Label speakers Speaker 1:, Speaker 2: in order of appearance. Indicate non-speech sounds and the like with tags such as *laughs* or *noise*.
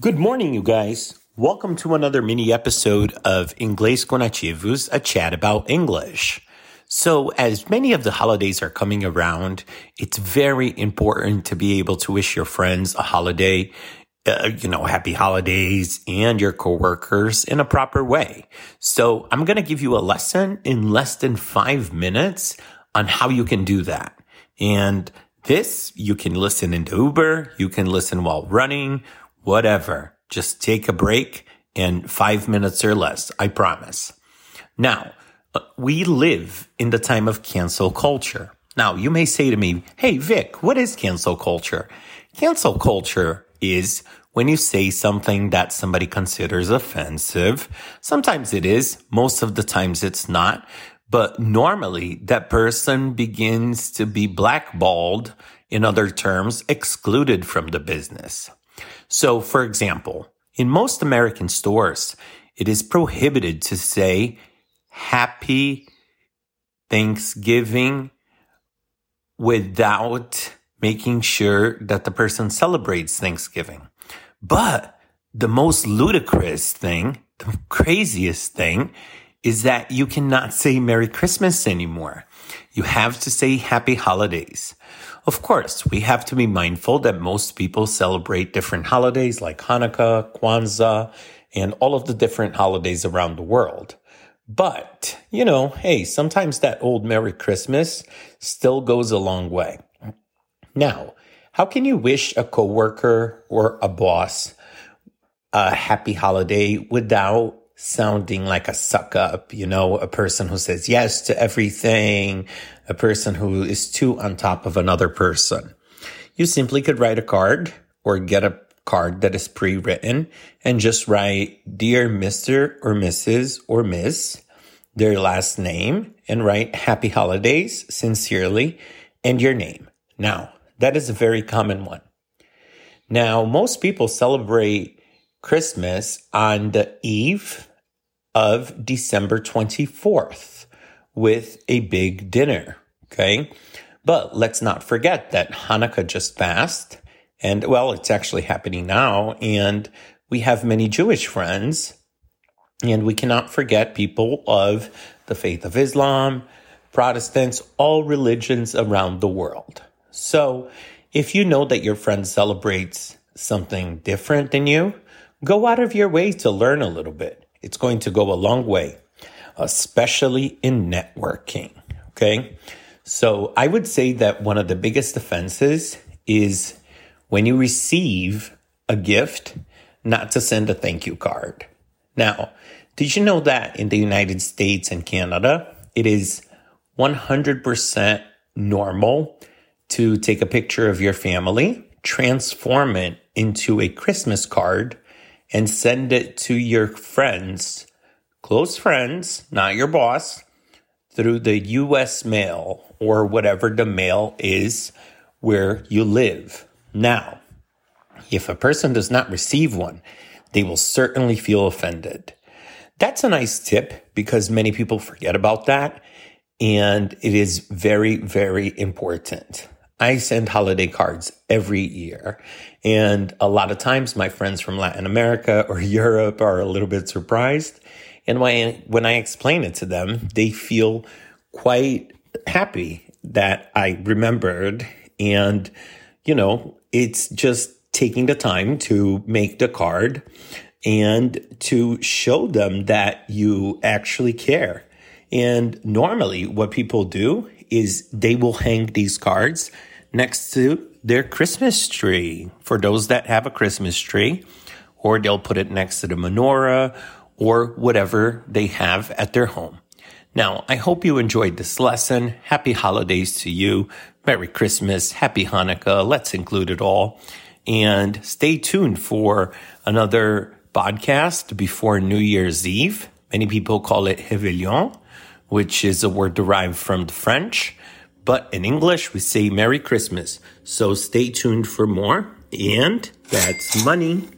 Speaker 1: Good morning, you guys. Welcome to another mini episode of Inglês com Nativos, a chat about English. So, as many of the holidays are coming around, it's very important to be able to wish your friends a holiday, uh, you know, happy holidays and your coworkers in a proper way. So, I'm going to give you a lesson in less than five minutes on how you can do that. And this, you can listen in Uber, you can listen while running, whatever. Just take a break in five minutes or less. I promise. Now, uh, we live in the time of cancel culture. Now, you may say to me, Hey, Vic, what is cancel culture? Cancel culture is when you say something that somebody considers offensive. Sometimes it is. Most of the times it's not. But normally that person begins to be blackballed. In other terms, excluded from the business. So, for example, in most American stores, it is prohibited to say happy Thanksgiving without making sure that the person celebrates Thanksgiving. But the most ludicrous thing, the craziest thing is that you cannot say Merry Christmas anymore. You have to say Happy Holidays. Of course, we have to be mindful that most people celebrate different holidays like Hanukkah, Kwanzaa, and all of the different holidays around the world. But, you know, hey, sometimes that old Merry Christmas still goes a long way. Now, how can you wish a coworker or a boss a happy holiday without sounding like a suck up, you know, a person who says yes to everything, a person who is too on top of another person. You simply could write a card or get a card that is pre-written and just write dear Mr. or Mrs. or Miss, their last name and write happy holidays sincerely and your name. Now, that is a very common one. Now, most people celebrate Christmas on the eve of December 24th with a big dinner. Okay. But let's not forget that Hanukkah just passed. And well, it's actually happening now. And we have many Jewish friends. And we cannot forget people of the faith of Islam, Protestants, all religions around the world. So if you know that your friend celebrates something different than you, Go out of your way to learn a little bit. It's going to go a long way, especially in networking. Okay. So I would say that one of the biggest offenses is when you receive a gift, not to send a thank you card. Now, did you know that in the United States and Canada, it is 100% normal to take a picture of your family, transform it into a Christmas card, and send it to your friends, close friends, not your boss, through the US mail or whatever the mail is where you live. Now, if a person does not receive one, they will certainly feel offended. That's a nice tip because many people forget about that. And it is very, very important. I send holiday cards every year. And a lot of times my friends from Latin America or *laughs* Europe are a little bit surprised. And when, I explain it to them, they feel quite happy that I remembered. And, you know, it's just taking the time to make the card and to show them that you actually care. And normally what people do is they will hang these cards next to their Christmas tree for those that have a Christmas tree, or they'll put it next to the menorah or whatever they have at their home. Now, I hope you enjoyed this lesson. Happy holidays to you. Merry Christmas. Happy Hanukkah. Let's include it all. And stay tuned for another podcast before New Year's Eve. Many people call it Réveillon, which is a word derived from the French. But in English, we say Merry Christmas. So stay tuned for more. And that's money.